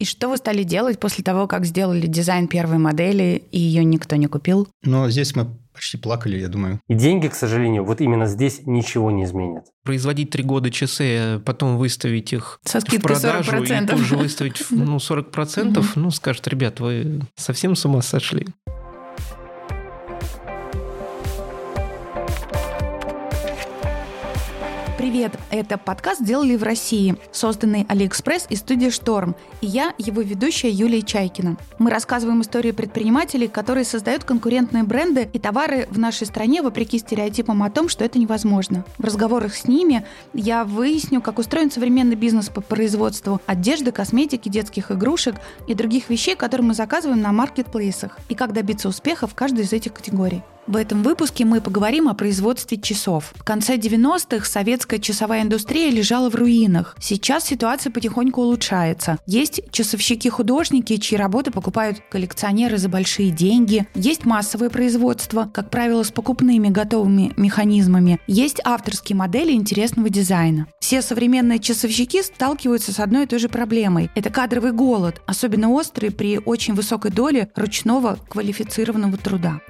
И что вы стали делать после того, как сделали дизайн первой модели, и ее никто не купил? Но здесь мы почти плакали, я думаю. И деньги, к сожалению, вот именно здесь ничего не изменят. Производить три года часы, а потом выставить их Со в продажу 40%. и тут же выставить ну, 40%, ну, скажут, ребят, вы совсем с ума сошли. Привет! Это подкаст «Сделали в России», созданный Алиэкспресс и студия «Шторм». И я, его ведущая Юлия Чайкина. Мы рассказываем истории предпринимателей, которые создают конкурентные бренды и товары в нашей стране вопреки стереотипам о том, что это невозможно. В разговорах с ними я выясню, как устроен современный бизнес по производству одежды, косметики, детских игрушек и других вещей, которые мы заказываем на маркетплейсах, и как добиться успеха в каждой из этих категорий. В этом выпуске мы поговорим о производстве часов. В конце 90-х советская часовая индустрия лежала в руинах. Сейчас ситуация потихоньку улучшается. Есть часовщики-художники, чьи работы покупают коллекционеры за большие деньги. Есть массовое производство, как правило, с покупными готовыми механизмами. Есть авторские модели интересного дизайна. Все современные часовщики сталкиваются с одной и той же проблемой. Это кадровый голод, особенно острый при очень высокой доле ручного квалифицированного труда.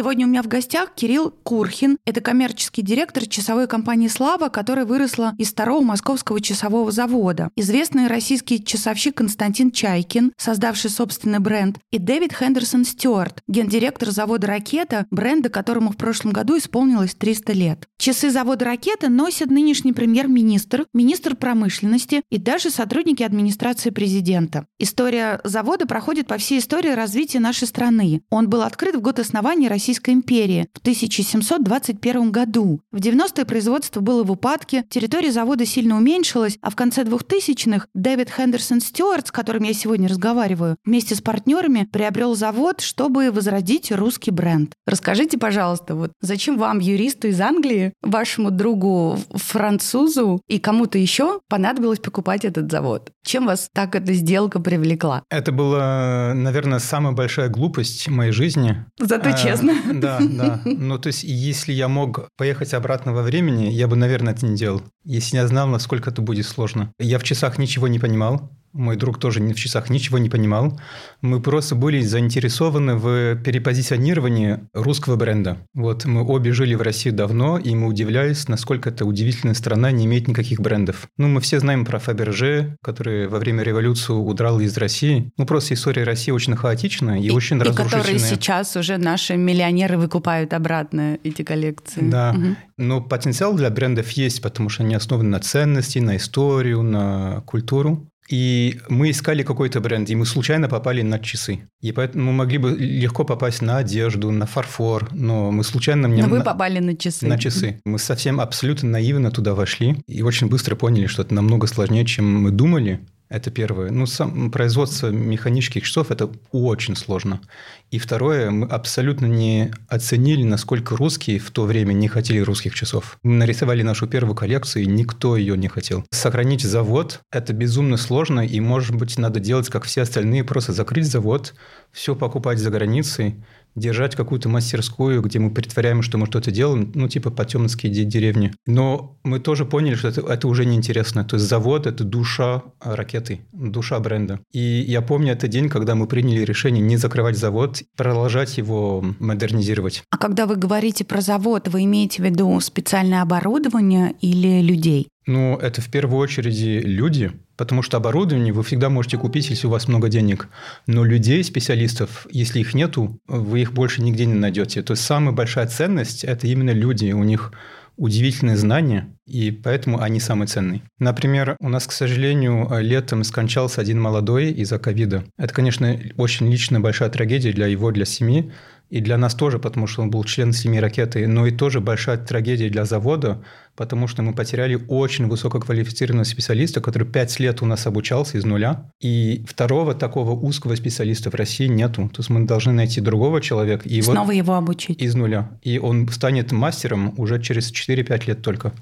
Сегодня у меня в гостях Кирилл Курхин. Это коммерческий директор часовой компании «Слава», которая выросла из второго московского часового завода. Известный российский часовщик Константин Чайкин, создавший собственный бренд, и Дэвид Хендерсон Стюарт, гендиректор завода «Ракета», бренда, которому в прошлом году исполнилось 300 лет. Часы завода «Ракета» носят нынешний премьер-министр, министр промышленности и даже сотрудники администрации президента. История завода проходит по всей истории развития нашей страны. Он был открыт в год основания Российской империи в 1721 году. В 90-е производство было в упадке, территория завода сильно уменьшилась, а в конце 2000-х Дэвид Хендерсон Стюарт, с которым я сегодня разговариваю, вместе с партнерами приобрел завод, чтобы возродить русский бренд. Расскажите, пожалуйста, вот зачем вам, юристу из Англии, вашему другу французу и кому-то еще понадобилось покупать этот завод? Чем вас так эта сделка привлекла? Это была, наверное, самая большая глупость в моей жизни. Зато А, честно. Да, да. Ну, то есть, если я мог поехать обратно во времени, я бы, наверное, это не делал. Если я знал, насколько это будет сложно. Я в часах ничего не понимал. Мой друг тоже в часах ничего не понимал. Мы просто были заинтересованы в перепозиционировании русского бренда. Вот мы обе жили в России давно, и мы удивлялись, насколько это удивительная страна, не имеет никаких брендов. Ну, мы все знаем про Фаберже, который во время революции удрал из России. Ну, просто история России очень хаотичная и, очень и которые разрушительная. сейчас уже наши миллионеры выкупают обратно эти коллекции. Да, Мгм. но потенциал для брендов есть, потому что они основаны на ценности, на историю, на культуру. И мы искали какой-то бренд, и мы случайно попали на часы. И поэтому мы могли бы легко попасть на одежду, на фарфор, но мы случайно... мне Но вы на- попали на часы. на часы. Мы совсем абсолютно наивно туда вошли и очень быстро поняли, что это намного сложнее, чем мы думали. Это первое. Ну, сам производство механических часов – это очень сложно. И второе, мы абсолютно не оценили, насколько русские в то время не хотели русских часов. Мы нарисовали нашу первую коллекцию, и никто ее не хотел. Сохранить завод – это безумно сложно, и, может быть, надо делать, как все остальные, просто закрыть завод, все покупать за границей, держать какую-то мастерскую, где мы притворяем, что мы что-то делаем, ну, типа потемские де- деревни. Но мы тоже поняли, что это, это уже неинтересно. То есть завод – это душа ракеты, душа бренда. И я помню этот день, когда мы приняли решение не закрывать завод, продолжать его модернизировать. А когда вы говорите про завод, вы имеете в виду специальное оборудование или людей? Ну, это в первую очередь люди, потому что оборудование вы всегда можете купить, если у вас много денег. Но людей, специалистов, если их нету, вы их больше нигде не найдете. То есть самая большая ценность – это именно люди. У них удивительные знания, и поэтому они самые ценные. Например, у нас, к сожалению, летом скончался один молодой из-за ковида. Это, конечно, очень личная большая трагедия для его, для семьи, и для нас тоже, потому что он был член семьи ракеты, но и тоже большая трагедия для завода, потому что мы потеряли очень высококвалифицированного специалиста, который пять лет у нас обучался из нуля, и второго такого узкого специалиста в России нету. То есть мы должны найти другого человека. И вот- Снова его обучить. из нуля. И он станет мастером уже через 4-5 лет только.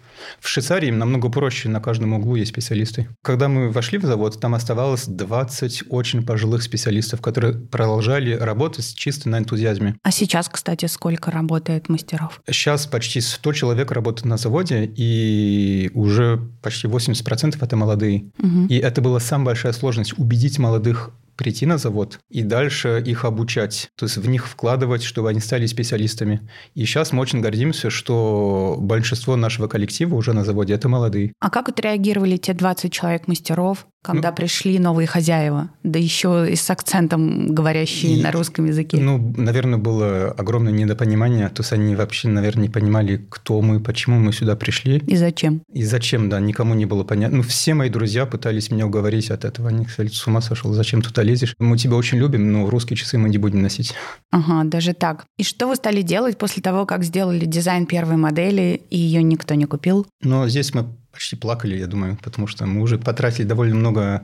В Швейцарии намного проще, на каждом углу есть специалисты. Когда мы вошли в завод, там оставалось 20 очень пожилых специалистов, которые продолжали работать чисто на энтузиазме. А сейчас, кстати, сколько работает мастеров? Сейчас почти 100 человек работает на заводе, и уже почти 80% это молодые. Мгм. И это была самая большая сложность – убедить молодых прийти на завод и дальше их обучать, то есть в них вкладывать, чтобы они стали специалистами. И сейчас мы очень гордимся, что большинство нашего коллектива уже на заводе – это молодые. А как отреагировали те 20 человек мастеров, когда Ну- пришли новые хозяева, да еще и с акцентом говорящие И- на русском языке? Ну, наверное, было огромное недопонимание, то есть они вообще, наверное, не понимали, кто мы, почему мы сюда пришли. И зачем? И зачем, да, никому не было понятно. Ну, все мои друзья пытались меня уговорить от этого. Они сказали, с ума сошел, зачем туда лезешь? Мы тебя очень любим, но русские часы мы не будем носить. Ага, даже так. И что вы стали делать после того, как сделали дизайн первой модели, и ее никто не купил? Но здесь мы почти плакали, я думаю, потому что мы уже потратили довольно много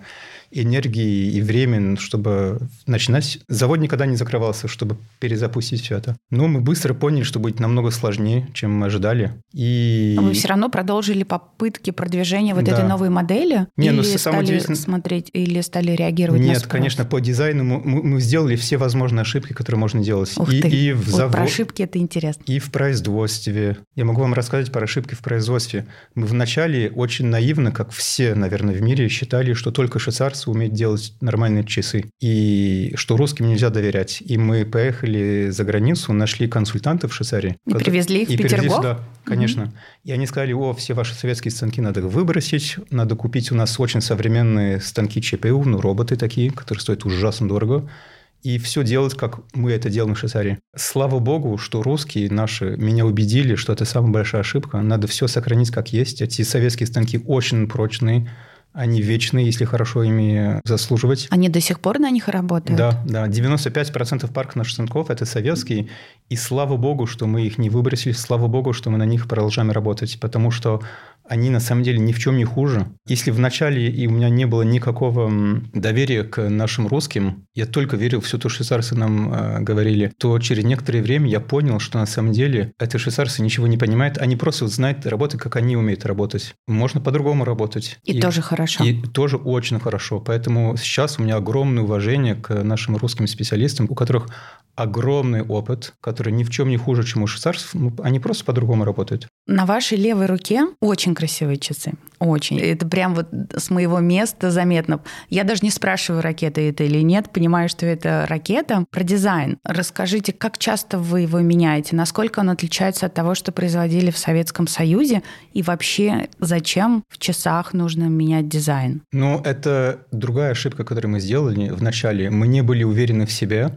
энергии и времени, чтобы начинать. Завод никогда не закрывался, чтобы перезапустить все это. Но мы быстро поняли, что будет намного сложнее, чем мы ожидали. И... Но вы все равно продолжили попытки продвижения вот Да. этой новой модели? Не, ну, или самое стали удивительное- смотреть, или стали реагировать на Нет, спрос? конечно, по дизайну мы, мы- сделали все возможные ошибки, которые можно делать. Ух и, ты. и в Вот про ошибки это интересно. и в производстве. Я могу вам рассказать про ошибки в производстве. Мы вначале очень наивно, как все, наверное, в мире, считали, что только швейцарцы умеют делать нормальные часы, и что русским нельзя доверять. И мы поехали за границу, нашли консультантов в Швейцарии. И привезли их в и привезли Петергоф? сюда, конечно. И они сказали, о, все ваши советские станки надо выбросить, надо купить у нас очень современные станки ЧПУ, ну, роботы такие, которые стоят ужасно дорого и все делать, как мы это делаем в Швейцарии. Слава богу, что русские наши меня убедили, что это самая большая ошибка. Надо все сохранить как есть. Эти советские станки очень прочные, они вечные, если хорошо ими заслуживать. Они до сих пор на них работают? Да, да. 95% парка наших станков – это советские. И слава богу, что мы их не выбросили. Слава богу, что мы на них продолжаем работать. Потому что они на самом деле ни в чем не хуже. Если в начале и у меня не было никакого доверия к нашим русским, я только верил в все то, что швейцарцы нам э, говорили, то через некоторое время я понял, что на самом деле эти швейцарцы ничего не понимают. Они просто вот знают работать, как они умеют работать. Можно по-другому работать. И, тоже хорошо. И тоже очень хорошо. Поэтому сейчас у меня огромное уважение к нашим русским специалистам, у которых огромный опыт, который ни в чем не хуже, чем у швейцарцев. Ну, Они просто по-другому работают. На вашей левой руке очень красивые часы. Очень. Это прям вот с моего места заметно. Я даже не спрашиваю, ракета это или нет, понимаю, что это ракета. Про дизайн. Расскажите, как часто вы его меняете? Насколько он отличается от того, что производили в Советском Союзе? И вообще, зачем в часах нужно менять дизайн? Но это другая ошибка, которую мы сделали в начале. Мы не были уверены в себе,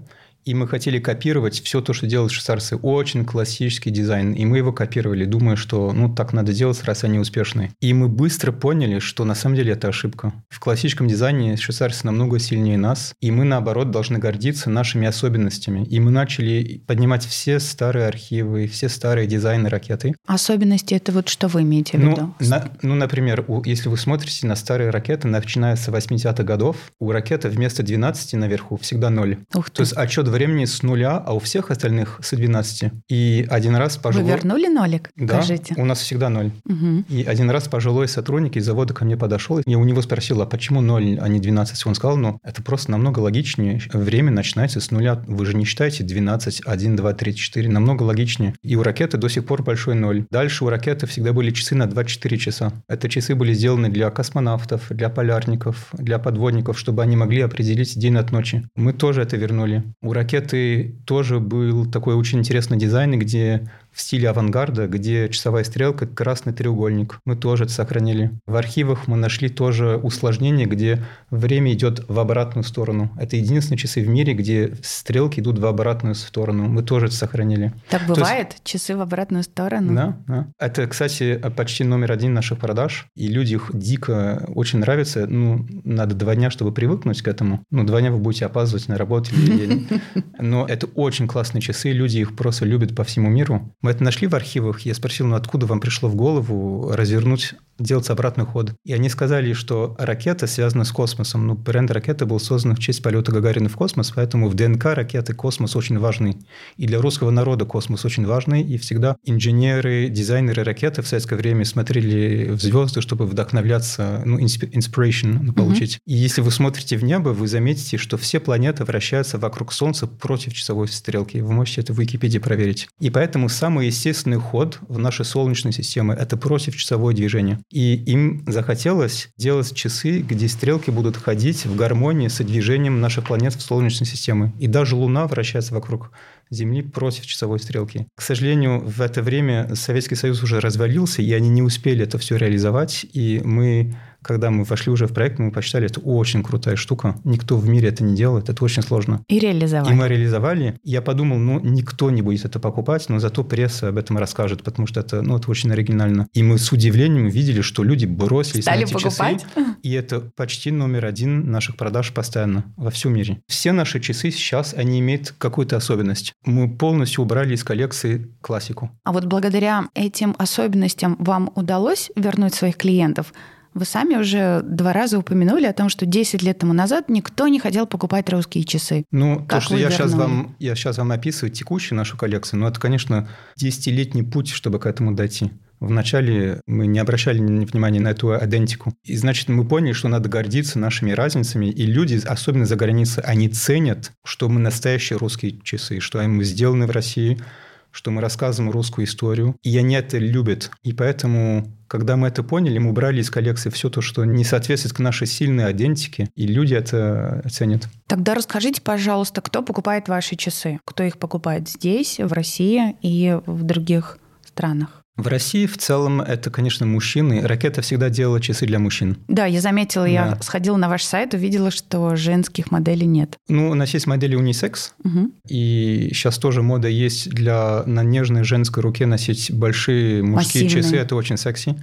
и мы хотели копировать все то, что делают швейцарцы. Очень классический дизайн. И мы его копировали, думая, что ну так надо делать, раз они успешные. И мы быстро поняли, что на самом деле это ошибка. В классическом дизайне швейцарцы намного сильнее нас. И мы, наоборот, должны гордиться нашими особенностями. И мы начали поднимать все старые архивы, все старые дизайны ракеты. Особенности это вот что вы имеете в Ну, виду? на- ну, например, у- если вы смотрите на старые ракеты, начиная с 80-х годов, у ракеты вместо 12 наверху всегда 0. Ух То ты. есть отчет времени с нуля, а у всех остальных с 12. И один раз Вы пожилой... вернули нолик? Да, Скажите. у нас всегда 0. Мгм. И один раз пожилой сотрудник из завода ко мне подошел, и я у него спросил, а почему 0, а не 12? Он сказал, ну, это просто намного логичнее. Время начинается с нуля. Вы же не считаете 12, 1, 2, 3, 4. Намного логичнее. И у ракеты до сих пор большой ноль. Дальше у ракеты всегда были часы на 24 часа. Это часы были сделаны для космонавтов, для полярников, для подводников, чтобы они могли определить день от ночи. Мы тоже это вернули. У ракеты тоже был такой очень интересный дизайн, где в стиле авангарда, где часовая стрелка – красный треугольник. Мы тоже это сохранили. В архивах мы нашли тоже усложнение, где время идет в обратную сторону. Это единственные часы в мире, где стрелки идут в обратную сторону. Мы тоже это сохранили. Так есть- бывает? Часы в обратную сторону? Да, да. Это, кстати, почти номер один наших продаж. И люди их дико очень нравятся. Ну, надо два дня, чтобы привыкнуть к этому. Ну, два дня вы будете опаздывать на работу. или- Но это очень классные часы. Люди их просто любят по всему миру. Мы это нашли в архивах. Я спросил, ну, откуда вам пришло в голову развернуть делать обратный ход. И они сказали, что ракета связана с космосом. Ну, бренд ракеты был создан в честь полета Гагарина в космос, поэтому в ДНК ракеты космос очень важный. И для русского народа космос очень важный. И всегда инженеры, дизайнеры ракеты в советское время смотрели в звезды, чтобы вдохновляться, ну, inspiration получить. И если вы смотрите в небо, вы заметите, что все планеты вращаются вокруг Солнца против часовой стрелки. Вы можете это в Википедии проверить. И поэтому самый самый естественный ход в нашей Солнечной системе – это против часовое движение. И им захотелось делать часы, где стрелки будут ходить в гармонии с движением наших планет в Солнечной системе. И даже Луна вращается вокруг Земли против часовой стрелки. К сожалению, в это время Советский Союз уже развалился, и они не успели это все реализовать, и мы когда мы вошли уже в проект, мы посчитали, это очень крутая штука. Никто в мире это не делает, это очень сложно. И реализовали. И мы реализовали. Я подумал, ну, никто не будет это покупать, но зато пресса об этом расскажет, потому что это, ну, это очень оригинально. И мы с удивлением видели, что люди бросились Стали на эти покупать? часы. И это почти номер один наших продаж постоянно во всем мире. Все наши часы сейчас, они имеют какую-то особенность. Мы полностью убрали из коллекции классику. А вот благодаря этим особенностям вам удалось вернуть своих клиентов? Вы сами уже два раза упомянули о том, что 10 лет тому назад никто не хотел покупать русские часы. Ну, Как то, что я сейчас, вам, я сейчас вам описываю текущую нашу коллекцию, но это, конечно, 10-летний путь, чтобы к этому дойти. Вначале мы не обращали ни- внимания на эту идентику. И, значит, мы поняли, что надо гордиться нашими разницами. И люди, особенно за границей, они ценят, что мы настоящие русские часы, что мы сделаны в России, что мы рассказываем русскую историю. И они это любят. И поэтому, когда мы это поняли, мы убрали из коллекции все то, что не соответствует к нашей сильной идентике. И люди это ценят. Тогда расскажите, пожалуйста, кто покупает ваши часы? Кто их покупает здесь, в России и в других странах? В России в целом это, конечно, мужчины. Ракета всегда делала часы для мужчин. Да, я заметила, я Да. сходила на ваш сайт, увидела, что женских моделей нет. Ну, у нас есть модели унисекс, Мгм. и сейчас тоже мода есть для на нежной женской руке носить большие мужские Массивные. часы. Это очень секси.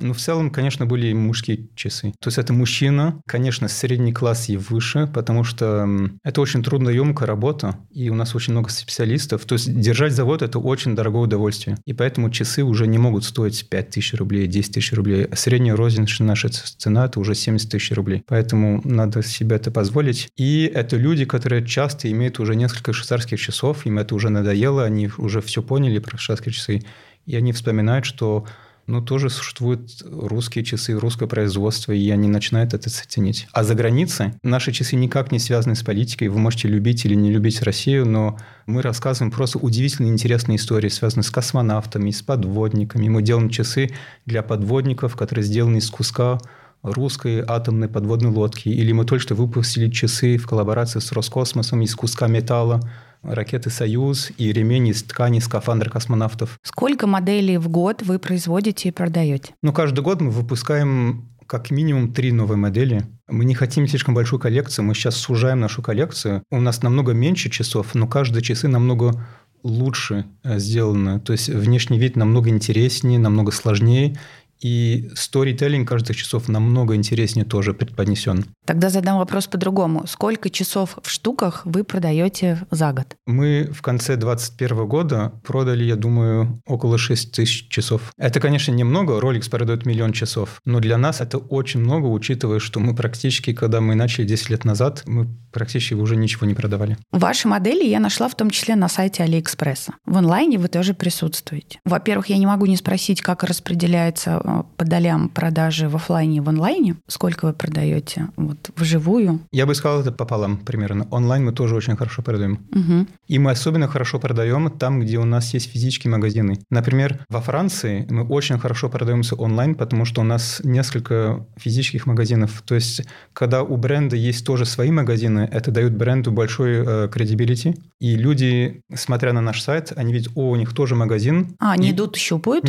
Но в целом, конечно, были и мужские часы. То есть это мужчина, конечно, средний класс и выше, потому что это очень трудноемкая работа, и у нас очень много специалистов. То есть держать завод – это очень дорогое удовольствие. И поэтому часы уже не могут стоить 5 тысяч рублей, 10 тысяч рублей. Средняя розничная наша цена – это уже 70 тысяч рублей. Поэтому надо себе это позволить. И это люди, которые часто имеют уже несколько швейцарских часов, им это уже надоело, они уже все поняли про швейцарские часы, и они вспоминают, что ну, тоже существуют русские часы, русское производство, и они начинают это ценить. А за границей наши часы никак не связаны с политикой. Вы можете любить или не любить Россию, но мы рассказываем просто удивительные интересные истории, связанные с космонавтами, с подводниками. Мы делаем часы для подводников, которые сделаны из куска русской атомной подводной лодки. Или мы только что выпустили часы в коллаборации с Роскосмосом из куска металла, ракеты «Союз» и ремень из ткани скафандра космонавтов. Сколько моделей в год вы производите и продаете? Ну, каждый год мы выпускаем как минимум три новые модели. Мы не хотим слишком большую коллекцию, мы сейчас сужаем нашу коллекцию. У нас намного меньше часов, но каждые часы намного лучше э, сделаны. То есть внешний вид намного интереснее, намного сложнее. И сторителлинг каждых часов намного интереснее тоже преподнесен. Тогда задам вопрос по-другому. Сколько часов в штуках вы продаете за год? Мы в конце 2021 года продали, я думаю, около 6 тысяч часов. Это, конечно, немного, Rolex продает миллион часов, но для нас это очень много, учитывая, что мы практически, когда мы начали 10 лет назад, мы практически уже ничего не продавали. Ваши модели я нашла в том числе на сайте Алиэкспресса. В онлайне вы тоже присутствуете. Во-первых, я не могу не спросить, как распределяется по долям продажи в офлайне и в онлайне. Сколько вы продаете вот, вживую? Я бы сказал это пополам примерно. Онлайн мы тоже очень хорошо продаем. Мгм. И мы особенно хорошо продаем там, где у нас есть физические магазины. Например, во Франции мы очень хорошо продаемся онлайн, потому что у нас несколько физических магазинов. То есть, когда у бренда есть тоже свои магазины, это дает бренду большой э, credibility. И люди, смотря на наш сайт, они видят, о, у них тоже магазин. А, они И- идут, щупают?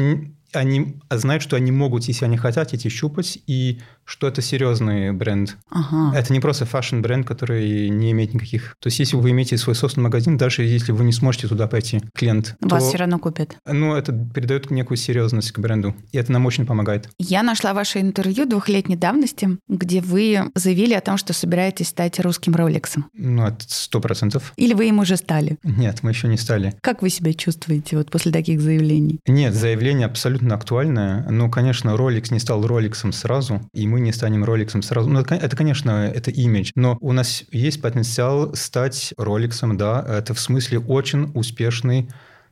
Они знают, что они могут, если они хотят, идти щупать, и что это серьезный бренд. Ага. Это не просто fashion-бренд, который не имеет никаких... То есть, если вы имеете свой собственный магазин, даже если вы не сможете туда пойти, клиент, Вас то, все равно купят. ну, это придает некую серьезность к бренду. И это нам очень помогает. Я нашла ваше интервью двухлетней давности, где вы заявили о том, что собираетесь стать русским Rolex ом. Ну, это сто процентов. Или вы им уже стали? Нет, мы еще не стали. Как вы себя чувствуете вот после таких заявлений? Нет, заявление абсолютно актуальное. Ну, конечно, Rolex не стал Роликсом сразу, и мы не станем Роликсом сразу. Ну, это, это, конечно, это имидж. Но у нас есть потенциал стать Роликсом, да. Это в смысле очень успешный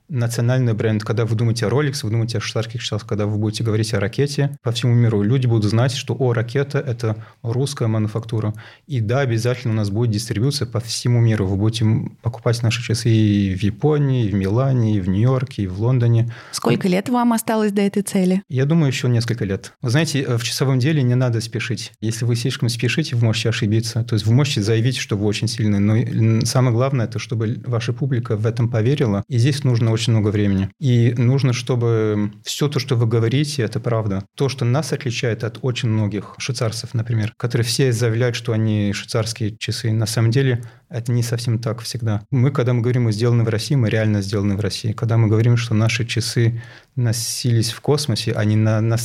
национальный бренд. Когда вы думаете о Rolex, вы думаете о швейцарских часах. Когда вы будете говорить о ракете по всему миру, люди будут знать, что, о, ракета – это русская мануфактура. И да, обязательно у нас будет дистрибьюция по всему миру. Вы будете покупать наши часы и в Японии, и в Милане, и в Нью-Йорке, и в Лондоне. Сколько лет вам осталось до этой цели? Я думаю, еще несколько лет. Вы знаете, в часовом деле не надо спешить. Если вы слишком спешите, вы можете ошибиться. То есть вы можете заявить, что вы очень сильны, но самое главное, это чтобы ваша публика в этом поверила. И здесь нужно очень много времени. И нужно, чтобы все то, что вы говорите, это правда. То, что нас отличает от очень многих швейцарцев, например, которые все заявляют, что они швейцарские часы, на самом деле это не совсем так всегда. Мы, когда мы говорим, мы сделаны в России, мы реально сделаны в России. Когда мы говорим, что наши часы носились в космосе, они на, на,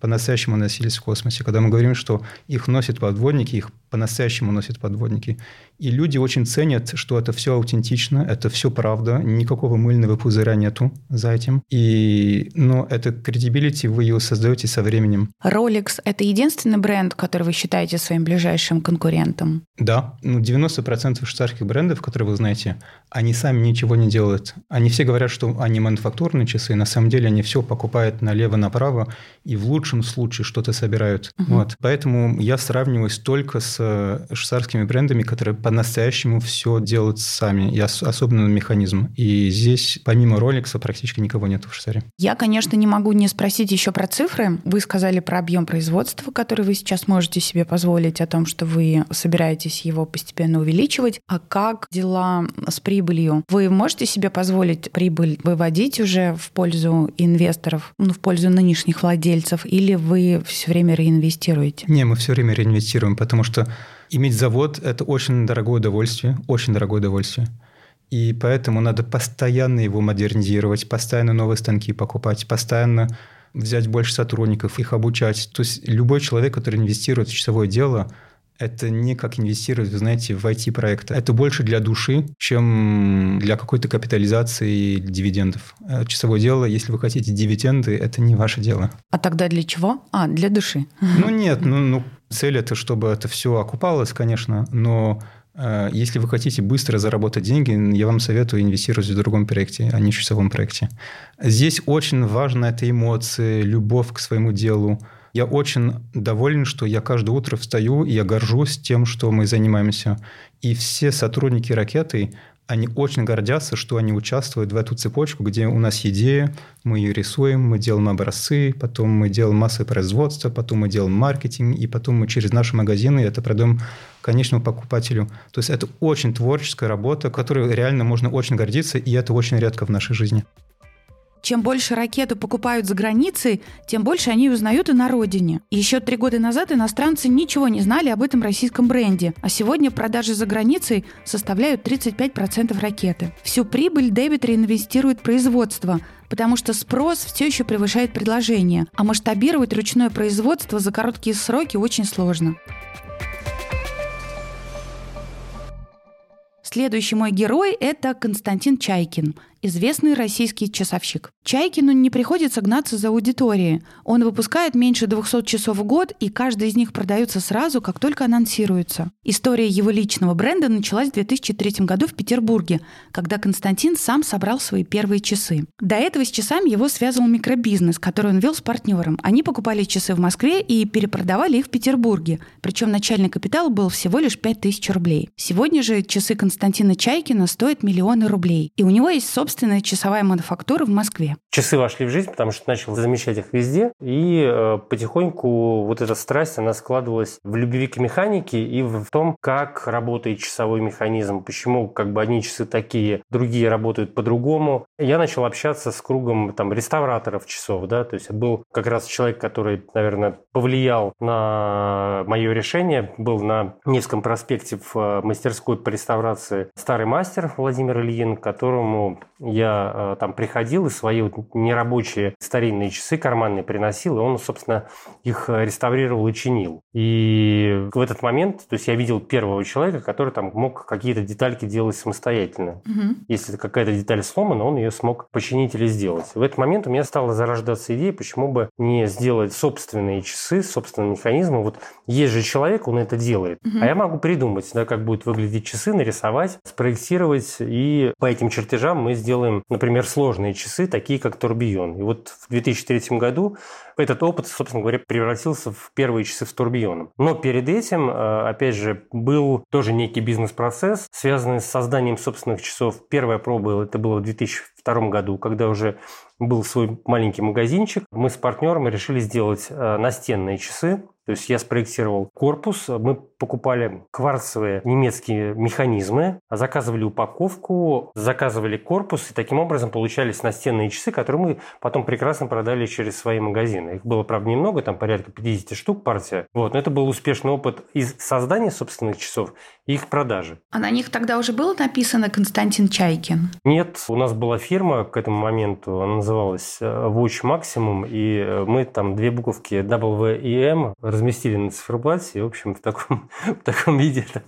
по-настоящему носились в космосе. Когда мы говорим, что их носят подводники, их по-настоящему носят подводники. И люди очень ценят, что это все аутентично, это все правда, никакого мыльного пузыря нету за этим. И, ну, это credibility вы ее создаете со временем. Rolex – это единственный бренд, который вы считаете своим ближайшим конкурентом? Да. Ну, 90% швейцарских брендов, которые вы знаете, они сами ничего не делают. Они все говорят, что они мануфактурные часы, на самом деле они все покупают налево-направо и в лучшем случае что-то собирают. Угу. Вот. Поэтому я сравниваюсь только с швейцарскими брендами, которые по-настоящему все делают сами, и особенно механизм. И здесь помимо Rolex практически никого нет в Швейцарии. Я, конечно, не могу не спросить еще про цифры. Вы сказали про объем производства, который вы сейчас можете себе позволить, о том, что вы собираетесь его постепенно увеличивать. А как дела с прибылью? Вы можете себе позволить прибыль выводить уже в пользу инвесторов, ну, в пользу нынешних владельцев, или вы все время реинвестируете? Не, мы все время реинвестируем, потому что Иметь завод – это очень дорогое удовольствие, очень дорогое удовольствие. И поэтому надо постоянно его модернизировать, постоянно новые станки покупать, постоянно взять больше сотрудников, их обучать. То есть любой человек, который инвестирует в часовое дело, это не как инвестировать, вы знаете, в IT-проект. Это больше для души, чем для какой-то капитализации дивидендов. Э, часовое дело, если вы хотите дивиденды, это не ваше дело. А тогда для чего? А, для души. Ну нет, ну, ну Цель это, чтобы это все окупалось, конечно, но э, если вы хотите быстро заработать деньги, я вам советую инвестировать в другом проекте, а не в часовом проекте. Здесь очень важно это эмоции, любовь к своему делу. Я очень доволен, что я каждое утро встаю, и я горжусь тем, что мы занимаемся. И все сотрудники ракеты, они очень гордятся, что они участвуют в эту цепочку, где у нас идея, мы ее рисуем, мы делаем образцы, потом мы делаем массовое производство, потом мы делаем маркетинг, и потом мы через наши магазины это продаем конечному покупателю. То есть это очень творческая работа, которой реально можно очень гордиться, и это очень редко в нашей жизни. Чем больше ракеты покупают за границей, тем больше они узнают и на родине. Еще три года назад иностранцы ничего не знали об этом российском бренде, а сегодня продажи за границей составляют 35% ракеты. Всю прибыль Дэвид реинвестирует в производство, потому что спрос все еще превышает предложение, а масштабировать ручное производство за короткие сроки очень сложно. Следующий мой герой – это Константин Чайкин – известный российский часовщик. Чайкину не приходится гнаться за аудиторией. Он выпускает меньше 200 часов в год, и каждый из них продается сразу, как только анонсируется. История его личного бренда началась в 2003 году в Петербурге, когда Константин сам собрал свои первые часы. До этого с часами его связывал микробизнес, который он вел с партнером. Они покупали часы в Москве и перепродавали их в Петербурге. Причем начальный капитал был всего лишь 5000 рублей. Сегодня же часы Константина Чайкина стоят миллионы рублей. И у него есть собственный собственная часовая мануфактура в Москве. Часы вошли в жизнь, потому что начал замечать их везде, и э, потихоньку вот эта страсть, она складывалась в любви к механике и в том, как работает часовой механизм, почему как бы одни часы такие, другие работают по-другому. Я начал общаться с кругом там реставраторов часов, да, то есть был как раз человек, который, наверное, повлиял на мое решение, был на Невском проспекте в э, мастерской по реставрации старый мастер Владимир Ильин, которому я э, там приходил и свои вот нерабочие старинные часы карманные приносил, и он, собственно, их реставрировал и чинил. И в этот момент, то есть я видел первого человека, который там мог какие-то детальки делать самостоятельно. Угу. Если какая-то деталь сломана, он ее смог починить или сделать. В этот момент у меня стала зарождаться идея, почему бы не сделать собственные часы, собственные механизмы. Вот есть же человек, он это делает. Угу. А я могу придумать, да, как будут выглядеть часы, нарисовать, спроектировать, и по этим чертежам мы сделаем делаем, например, сложные часы, такие как Турбион. И вот в 2003 году этот опыт, собственно говоря, превратился в первые часы с турбионом. Но перед этим, э, опять же, был тоже некий бизнес-процесс, связанный с созданием собственных часов. Первая проба это было в 2002 году, когда уже был свой маленький магазинчик. Мы с партнером решили сделать э, настенные часы. То есть я спроектировал корпус, мы покупали кварцевые немецкие механизмы, заказывали упаковку, заказывали корпус, и таким образом получались настенные часы, которые мы потом прекрасно продали через свои магазины. Их было, правда, немного, там порядка 50 штук партия. Вот, но это был успешный опыт из создания собственных часов и их продажи. А на них тогда уже было написано Константин Чайкин? Нет, у нас была фирма к этому моменту, она называлась э, Watch Maximum, и э, мы там две буковки W и M разместили на циферблате, и, в общем, в таком, в таком виде это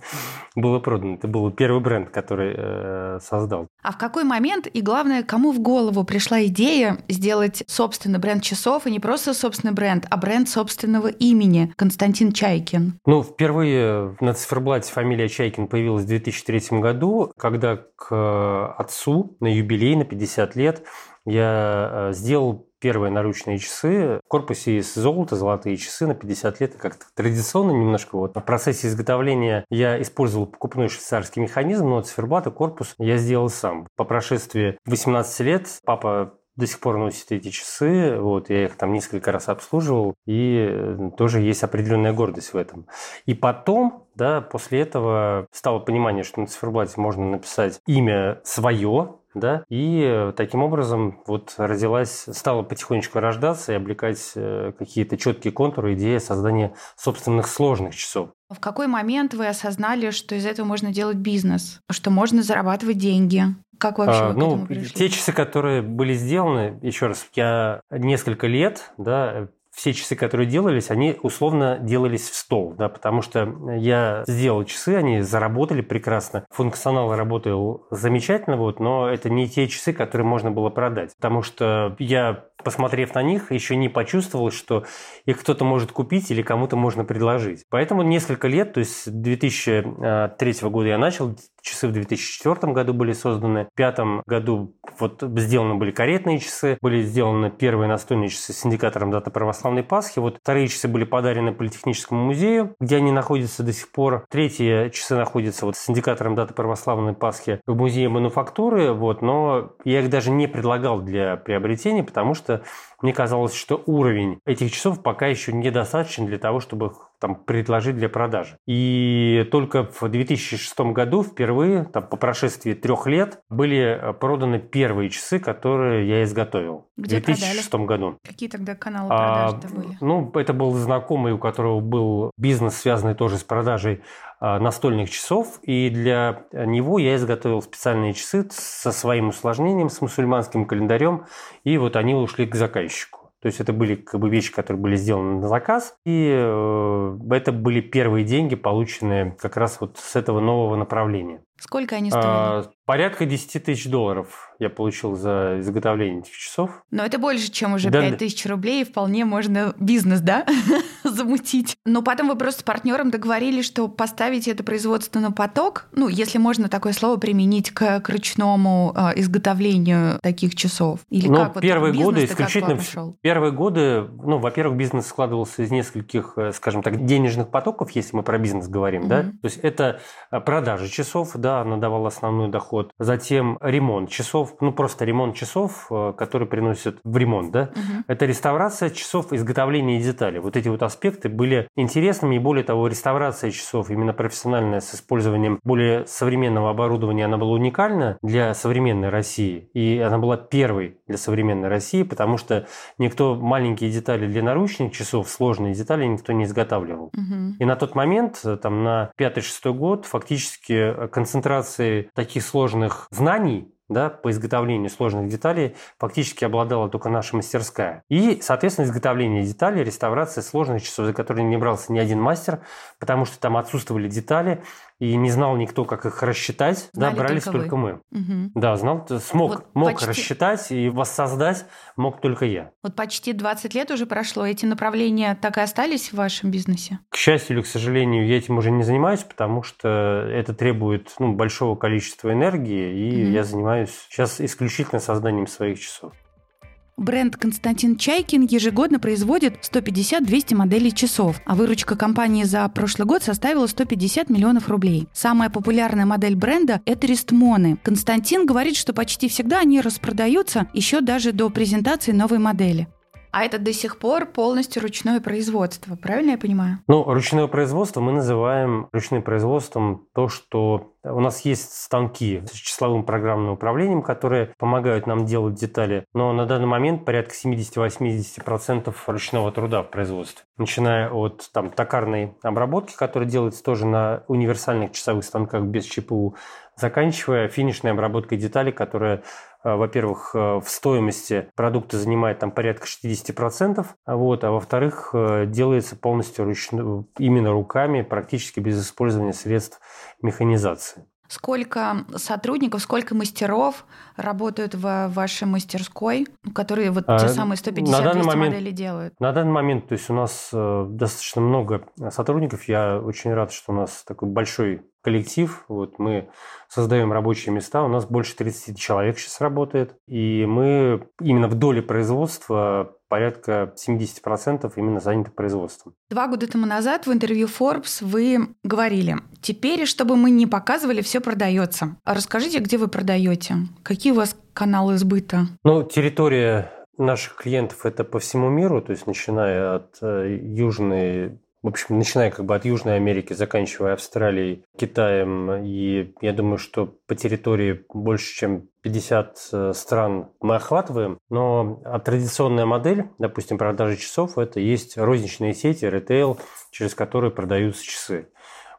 было продано. Это был первый бренд, который э, создал. А в какой момент и, главное, кому в голову пришла идея сделать собственный бренд часов, и не просто собственный бренд, а бренд собственного имени Константин Чайкин? Ну, впервые на циферблате фамилия Чайкин появилась в 2003 году, когда к отцу на юбилей, на 50 лет, я э, сделал первые наручные часы в корпусе из золота, золотые часы на 50 лет, как-то традиционно немножко. Вот. В процессе изготовления я использовал покупной швейцарский механизм, но циферблат и корпус я сделал сам. По прошествии 18 лет папа до сих пор носит эти часы, вот, я их там несколько раз обслуживал, и э, тоже есть определенная гордость в этом. И потом, да, после этого стало понимание, что на циферблате можно написать имя свое, да, и таким образом вот родилась, стала потихонечку рождаться и облекать э, какие-то четкие контуры, идея создания собственных сложных часов. В какой момент вы осознали, что из этого можно делать бизнес, что можно зарабатывать деньги? Как вообще а, ну? Те часы, которые были сделаны, еще раз, я несколько лет, да, все часы, которые делались, они условно делались в стол, да, потому что я сделал часы, они заработали прекрасно, функционал работал замечательно, вот, но это не те часы, которые можно было продать, потому что я посмотрев на них, еще не почувствовал, что их кто-то может купить или кому-то можно предложить. Поэтому несколько лет, то есть 2003 года я начал, часы в 2004 году были созданы, в 2005 году вот сделаны были каретные часы, были сделаны первые настольные часы с индикатором даты православной Пасхи, вот вторые часы были подарены Политехническому музею, где они находятся до сих пор, третьи часы находятся вот с индикатором даты православной Пасхи в музее мануфактуры, вот, но я их даже не предлагал для приобретения, потому что мне казалось, что уровень этих часов пока еще недостаточен для того, чтобы там, предложить для продажи. И только в 2006 году впервые, там, по прошествии трех лет, были э, проданы первые часы, которые я изготовил. Где в 2006 продали? году. Какие тогда каналы продаж а, были? Ну, это был знакомый, у которого был бизнес, связанный тоже с продажей а, настольных часов, и для него я изготовил специальные часы со своим усложнением, с мусульманским календарем, и вот они ушли к заказчику. То есть это были как бы вещи, которые были сделаны на заказ, и э, это были первые деньги, полученные как раз вот с этого нового направления. Сколько они стоили? Порядка 10 тысяч долларов я получил за изготовление этих часов. Но это больше, чем уже да, 5 тысяч рублей, и вполне можно бизнес, да, замутить. Но потом вы просто с партнером договорились, что поставить это производство на поток, ну, если можно такое слово применить к, к ручному э, изготовлению таких часов. Или ну, как первые вот годы исключительно... Первые годы, ну, во-первых, бизнес складывался из нескольких, э, скажем так, денежных потоков, если мы про бизнес говорим, mm-hmm. да. То есть это э, продажа часов, да, она давала основной доход. Затем ремонт часов, ну просто ремонт часов, э, который приносит в ремонт, да. Угу. Это реставрация часов, изготовление деталей. Вот эти вот аспекты были интересными, и более того, реставрация часов, именно профессиональная, с использованием более современного оборудования, она была уникальна для современной России. И она была первой для современной России, потому что никто маленькие детали для наручных часов, сложные детали никто не изготавливал. Угу. И на тот момент, э, там на 5-6 год, фактически концентрации таких сложных знаний да, по изготовлению сложных деталей фактически обладала только наша мастерская. И, соответственно, изготовление деталей, реставрация сложных часов, за которые не брался ни один мастер, потому что там отсутствовали детали, и не знал никто, как их рассчитать. Знали да, брались только, только мы. Угу. Да, знал, смог, вот мог почти... рассчитать и воссоздать мог только я. Вот почти 20 лет уже прошло. Эти направления так и остались в вашем бизнесе? К счастью или к сожалению, я этим уже не занимаюсь, потому что это требует ну, большого количества энергии, и угу. я занимаюсь занимаюсь сейчас исключительно созданием своих часов. Бренд Константин Чайкин ежегодно производит 150-200 моделей часов, а выручка компании за прошлый год составила 150 миллионов рублей. Самая популярная модель бренда – это Рестмоны. Константин говорит, что почти всегда они распродаются еще даже до презентации новой модели. А это до сих пор полностью ручное производство, правильно я понимаю? Ну, ручное производство мы называем ручным производством то, что у нас есть станки с числовым программным управлением, которые помогают нам делать детали, но на данный момент порядка 70-80% ручного труда в производстве. Начиная от там, токарной обработки, которая делается тоже на универсальных часовых станках без ЧПУ, заканчивая финишной обработкой деталей, которая во-первых, э, в стоимости продукта занимает там порядка 60%, вот, а во-вторых, э, делается полностью ручно, именно руками, практически без использования средств механизации. Сколько сотрудников, сколько мастеров работают в вашей мастерской, которые вот а, те самые 150-200 момент, моделей делают? На данный момент, то есть у нас достаточно много сотрудников. Я очень рад, что у нас такой большой коллектив. Вот мы создаем рабочие места. У нас больше 30 человек сейчас работает. И мы именно в доле производства порядка 70% именно заняты производством. Два года тому назад в интервью Forbes вы говорили, теперь, чтобы мы не показывали, все продается. А расскажите, где вы продаете? Какие у вас каналы сбыта? Ну, территория наших клиентов это по всему миру, то есть начиная от э, Южной в общем, начиная как бы от Южной Америки, заканчивая Австралией, Китаем, и я думаю, что по территории больше, чем 50 э, стран мы охватываем, но традиционная модель, допустим, продажи часов, это есть розничные сети, ритейл, через которые продаются часы.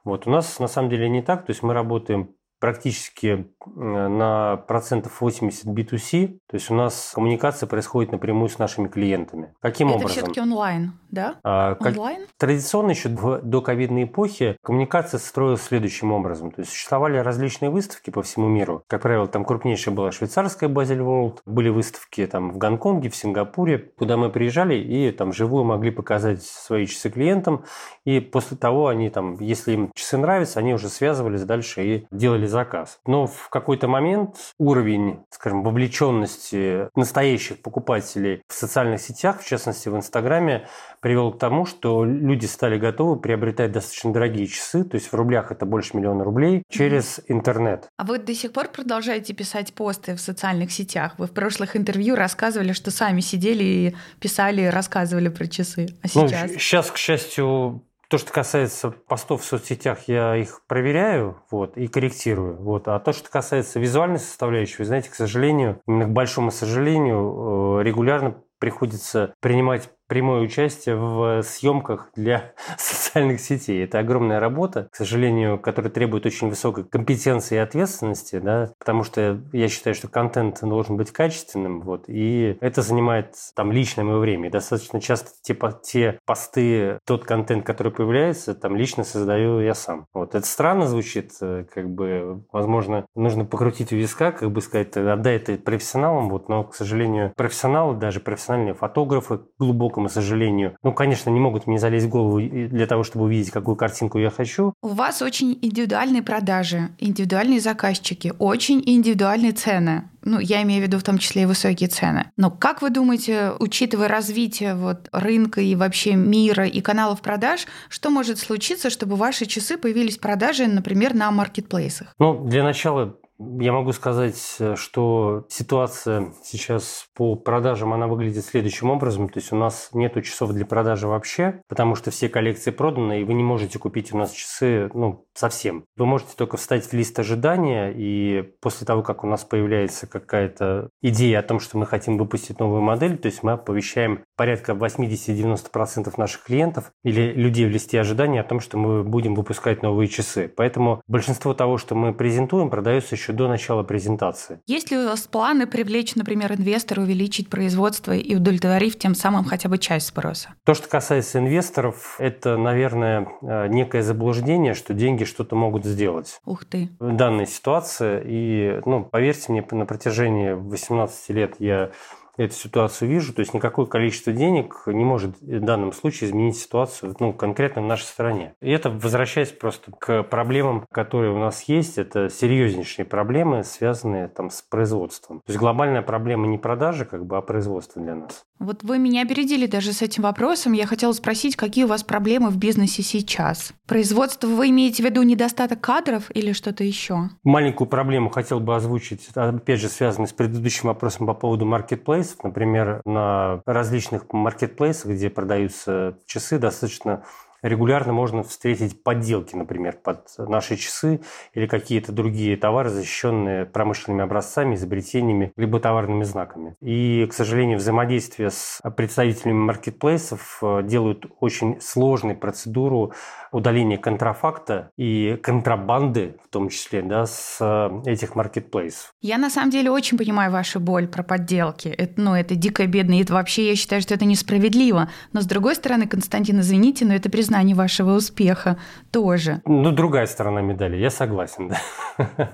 Вот у нас на самом деле не так, то есть мы работаем практически на процентов 80 B2C, то есть у нас коммуникация происходит напрямую с нашими клиентами. Каким Это образом? Это все-таки онлайн, да? А, как... Онлайн? Традиционно еще в доковидной эпохе коммуникация строилась следующим образом. То есть существовали различные выставки по всему миру. Как правило, там крупнейшая была швейцарская Базель World. Были выставки там в Гонконге, в Сингапуре, куда мы приезжали и там живую могли показать свои часы клиентам. И после того они там, если им часы нравятся, они уже связывались дальше и делали заказ. Но в какой-то момент уровень, скажем, вовлеченности настоящих покупателей в социальных сетях, в частности в Инстаграме, привел к тому, что люди стали готовы приобретать достаточно дорогие часы, то есть в рублях это больше миллиона рублей, через интернет. А вы до сих пор продолжаете писать посты в социальных сетях? Вы в прошлых интервью рассказывали, что сами сидели и писали, рассказывали про часы. А сейчас? Ну, сейчас, к счастью, то, что касается постов в соцсетях, я их проверяю вот, и корректирую. Вот. А то, что касается визуальной составляющей, вы знаете, к сожалению, к большому сожалению, э, регулярно приходится принимать прямое участие в съемках для социальных сетей. Это огромная работа, к сожалению, которая требует очень высокой компетенции и ответственности, да, потому что я считаю, что контент должен быть качественным, вот, и это занимает там личное мое время. И достаточно часто те, те посты, тот контент, который появляется, там лично создаю я сам. Вот, это странно звучит, э, как бы, возможно, нужно покрутить у виска, как бы сказать, отдай это профессионалам, вот, но, к сожалению, профессионалы, даже профессиональные фотографы, глубоко глубокому сожалению, ну, конечно, не могут мне залезть в голову для того, чтобы увидеть, какую картинку я хочу. У вас очень индивидуальные продажи, индивидуальные заказчики, очень индивидуальные цены. Ну, я имею в виду в том числе и высокие цены. Но как вы думаете, учитывая развитие вот рынка и вообще мира и каналов продаж, что может случиться, чтобы ваши часы появились в продаже, например, на маркетплейсах? Ну, для начала я могу сказать, э, что ситуация сейчас по продажам, она выглядит следующим образом. То есть у нас нет часов для продажи вообще, потому что все коллекции проданы, и вы не можете купить у нас часы ну, совсем. Вы можете только встать в лист ожидания, и после того, как у нас появляется какая-то идея о том, что мы хотим выпустить новую модель, то есть мы оповещаем порядка 80-90% наших клиентов или людей в листе ожидания о том, что мы будем выпускать новые часы. Поэтому большинство того, что мы презентуем, продается еще еще до начала презентации. Есть ли у вас планы привлечь, например, инвестора, увеличить производство и удовлетворив тем самым хотя бы часть спроса? То, что касается инвесторов, это, наверное, э, некое заблуждение, что деньги что-то могут сделать. Ух ты. В данной ситуации. И, ну, поверьте мне, на протяжении 18 лет я эту ситуацию вижу. То есть никакое количество денег не может в данном случае изменить ситуацию ну, конкретно в нашей стране. И это возвращаясь просто к проблемам, которые у нас есть. Это серьезнейшие проблемы, связанные там, с производством. То есть глобальная проблема не продажи, как бы, а производства для нас. Вот вы меня опередили даже с этим вопросом. Я хотела спросить, какие у вас проблемы в бизнесе сейчас? Производство вы имеете в виду недостаток кадров или что-то еще? Маленькую проблему хотел бы озвучить, опять же, связанную с предыдущим вопросом по поводу маркетплейсов. Например, на различных маркетплейсах, где продаются часы, достаточно регулярно можно встретить подделки, например, под наши часы или какие-то другие товары, защищенные промышленными образцами, изобретениями, либо товарными знаками. И, к сожалению, взаимодействие с представителями маркетплейсов э, делают очень сложной процедуру удаления контрафакта и контрабанды, в том числе, да, с э, этих маркетплейсов. Я на самом деле очень понимаю вашу боль про подделки. Это, ну, это дико бедно, и это вообще я считаю, что это несправедливо. Но с другой стороны, Константин, извините, но это признание признание вашего успеха тоже. Ну, другая сторона медали, я согласен, да.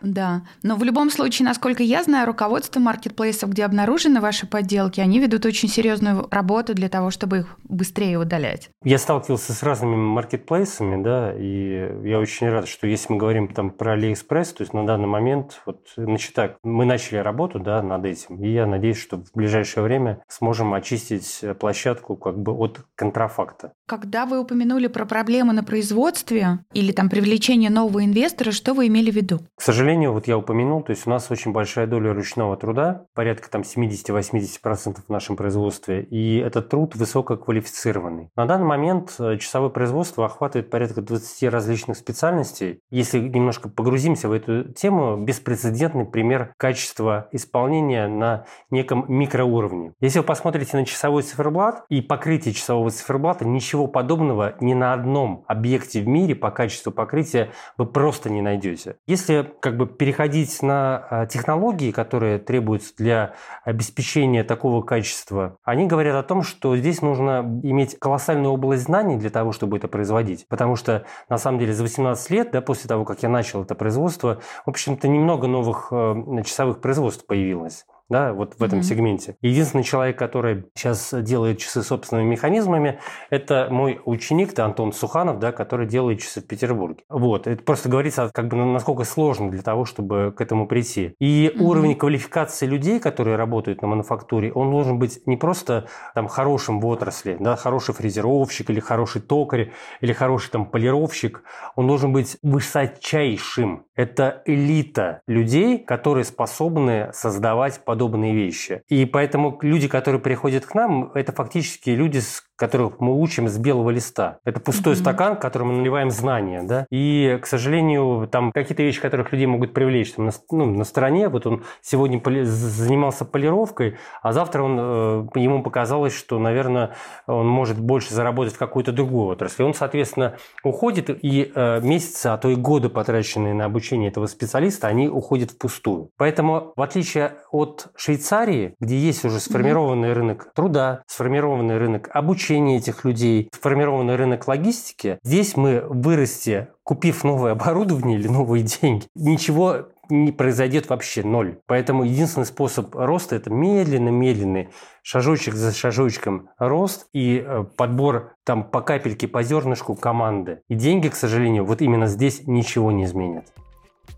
Да, но в любом случае, насколько я знаю, руководство маркетплейсов, где обнаружены ваши подделки, они ведут очень серьезную работу для того, чтобы их быстрее удалять. Я сталкивался с разными маркетплейсами, да, и я очень рад, что если мы говорим там про AliExpress, то есть на данный момент, вот, значит так, мы начали работу, да, над этим, и я надеюсь, что в ближайшее время сможем очистить площадку как бы от контрафакта. Когда вы упомянули про проблемы на производстве или там привлечение нового инвестора, что вы имели в виду? К сожалению, вот я упомянул, то есть у нас очень большая доля ручного труда, порядка там 70-80% в нашем производстве, и этот труд высококвалифицированный. На данный момент э, часовое производство охватывает порядка 20 различных специальностей. Если немножко погрузимся в эту тему, беспрецедентный пример качества исполнения на неком микроуровне. Если вы посмотрите на часовой циферблат и покрытие часового циферблата, ничего подобного ни на одном объекте в мире по качеству покрытия вы просто не найдете. Если как бы переходить на а, технологии, которые требуются для обеспечения такого качества, они говорят о том, что здесь нужно иметь колоссальную область знаний для того, чтобы это производить. Потому что, на самом деле, за 18 лет, да, после того, как я начал это производство, в общем-то, немного новых э, часовых производств появилось да, вот в этом mm-hmm. сегменте. Единственный человек, который сейчас делает часы собственными механизмами, это мой ученик, да, Антон Суханов, да, который делает часы в Петербурге. Вот, это просто говорится, как бы, насколько сложно для того, чтобы к этому прийти. И mm-hmm. уровень квалификации людей, которые работают на мануфактуре, он должен быть не просто там хорошим в отрасли, да, хороший фрезеровщик или хороший токарь или хороший там полировщик, он должен быть высочайшим. Это элита людей, которые способны создавать подобные вещи. И поэтому люди, которые приходят к нам, это фактически люди, с которых мы учим с белого листа. Это пустой mm-hmm. стакан, в который мы наливаем знания, да. И, к сожалению, там какие-то вещи, которых людей могут привлечь там, на, ну, на стороне. Вот он сегодня поли- занимался полировкой, а завтра он, э, ему показалось, что, наверное, он может больше заработать в какой-то другой отрасли. Он, соответственно, уходит, и э, месяцы, а то и годы, потраченные на обучение этого специалиста, они уходят впустую. Поэтому, в отличие от Швейцарии, где есть уже сформированный mm-hmm. рынок труда, сформированный рынок обучения, этих людей, сформированный рынок логистики, здесь мы вырасти, купив новое оборудование или новые деньги, ничего не произойдет вообще ноль. Поэтому единственный способ роста – это медленно-медленный шажочек за шажочком рост и э, подбор там по капельке, по зернышку команды. И деньги, к сожалению, вот именно здесь ничего не изменят.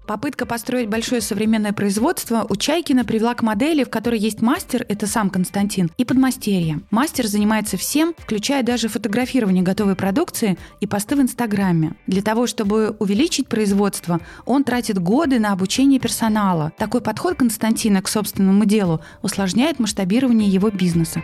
Попытка построить большое современное производство у Чайкина привела к модели, в которой есть мастер, это сам Константин, и подмастерье. Мастер занимается всем, включая даже фотографирование готовой продукции и посты в Инстаграме. Для того, чтобы увеличить производство, он тратит годы на обучение персонала. Такой подход Константина к собственному делу усложняет масштабирование его бизнеса.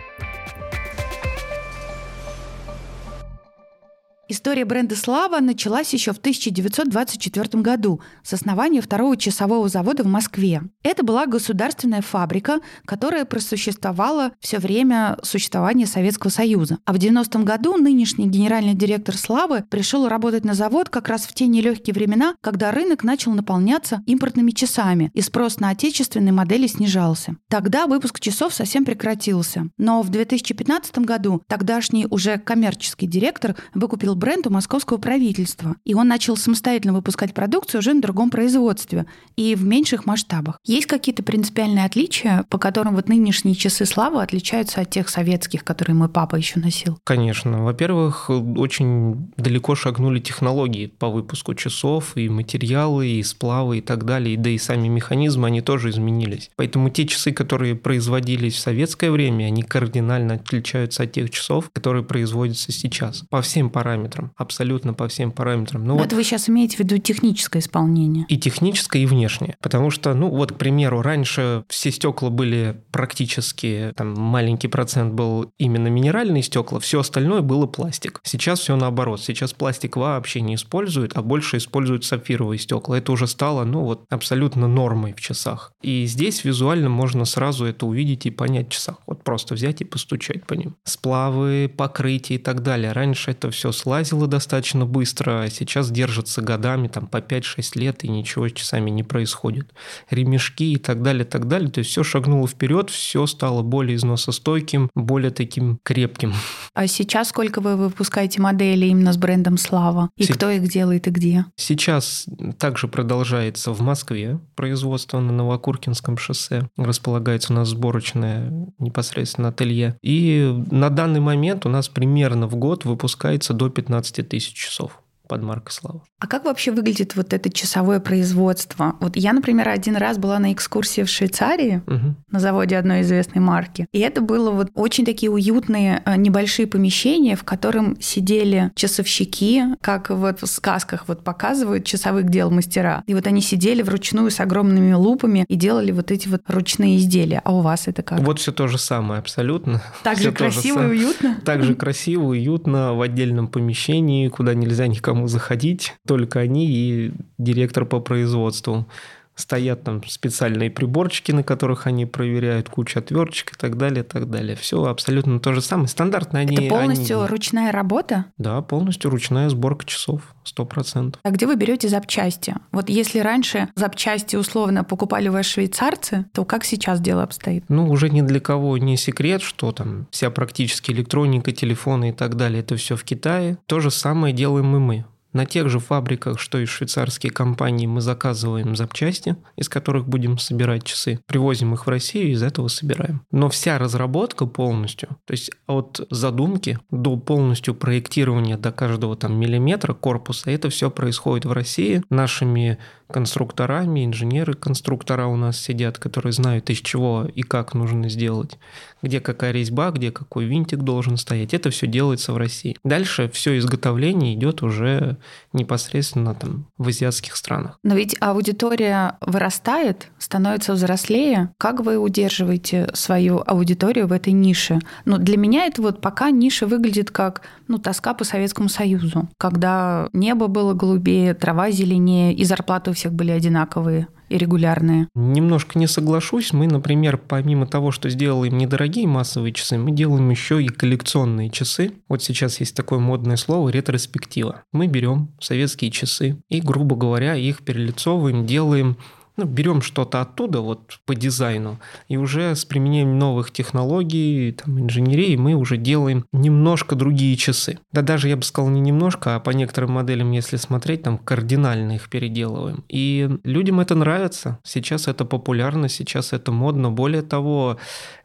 История бренда «Слава» началась еще в 1924 году с основания второго часового завода в Москве. Это была государственная фабрика, которая просуществовала все время существования Советского Союза. А в 90-м году нынешний генеральный директор «Славы» пришел работать на завод как раз в те нелегкие времена, когда рынок начал наполняться импортными часами, и спрос на отечественные модели снижался. Тогда выпуск часов совсем прекратился. Но в 2015 году тогдашний уже коммерческий директор выкупил купил бренд у московского правительства, и он начал самостоятельно выпускать продукцию уже на другом производстве и в меньших масштабах. Есть какие-то принципиальные отличия, по которым вот нынешние часы славы отличаются от тех советских, которые мой папа еще носил? Конечно. Во-первых, очень далеко шагнули технологии по выпуску часов, и материалы, и сплавы, и так далее, да и сами механизмы, они тоже изменились. Поэтому те часы, которые производились в советское время, они кардинально отличаются от тех часов, которые производятся сейчас. По всем параметрам, абсолютно по всем параметрам. Ну, вот это вы сейчас имеете в виду техническое исполнение? И техническое, и внешнее. Потому что, ну вот, к примеру, раньше все стекла были практически, там маленький процент был именно минеральные стекла, все остальное было пластик. Сейчас все наоборот. Сейчас пластик вообще не используют, а больше используют сапфировые стекла. Это уже стало, ну вот, абсолютно нормой в часах. И здесь визуально можно сразу это увидеть и понять в часах. Вот просто взять и постучать по ним. Сплавы, покрытие и так далее. Раньше это все слазило достаточно быстро, а сейчас держится годами, там по 5-6 лет, и ничего часами не происходит. Ремешки и так далее, так далее. То есть все шагнуло вперед, все стало более износостойким, более таким крепким. А сейчас сколько вы выпускаете моделей именно с брендом Слава? И С... кто их делает и где? Сейчас также продолжается в Москве производство на Новокуркинском шоссе. Располагается у нас сборочное непосредственно ателье. И на данный момент у нас примерно в год выпускается до 15 тысяч часов под маркой Слава. А как вообще выглядит вот это часовое производство? Вот я, например, один раз была на экскурсии в Швейцарии угу. на заводе одной известной марки, и это было вот очень такие уютные э, небольшие помещения, в котором сидели часовщики, как вот в сказках вот показывают часовых дел мастера. И вот они сидели вручную с огромными лупами и делали вот эти вот ручные изделия. А у вас это как? Вот все то же самое абсолютно. Так же красиво и уютно? Так же красиво, уютно в отдельном помещении, куда нельзя никому заходить, только они и директор по производству. Стоят там специальные приборчики, на которых они проверяют кучу отверточек и так далее, и так далее. Все абсолютно то же самое. Стандартно они... Это полностью они... ручная работа? Да, полностью ручная сборка часов, сто процентов. А где вы берете запчасти? Вот если раньше запчасти условно покупали ваши швейцарцы, то как сейчас дело обстоит? Ну, уже ни для кого не секрет, что там вся практически электроника, телефоны и так далее, это все в Китае. То же самое делаем и мы. На тех же фабриках, что и швейцарские компании, мы заказываем запчасти, из которых будем собирать часы, привозим их в Россию и из этого собираем. Но вся разработка полностью, то есть от задумки до полностью проектирования до каждого там миллиметра корпуса, это все происходит в России нашими конструкторами, инженеры-конструктора у нас сидят, которые знают, из чего и как нужно сделать, где какая резьба, где какой винтик должен стоять. Это все делается в России. Дальше все изготовление идет уже непосредственно там в азиатских странах. Но ведь аудитория вырастает, становится взрослее. Как вы удерживаете свою аудиторию в этой нише? Ну, для меня это вот пока ниша выглядит как ну, тоска по Советскому Союзу, когда небо было голубее, трава зеленее, и зарплаты у всех были одинаковые и регулярные. Немножко не соглашусь. Мы, например, помимо того, что сделаем недорогие массовые часы, мы делаем еще и коллекционные часы. Вот сейчас есть такое модное слово ретроспектива. Мы берем советские часы и, грубо говоря, их перелицовываем, делаем ну, берем что-то оттуда вот по дизайну и уже с применением новых технологий, там, инженерии мы уже делаем немножко другие часы. Да даже я бы сказал не немножко, а по некоторым моделям, если смотреть, там кардинально их переделываем. И людям это нравится. Сейчас это популярно, сейчас это модно. Более того,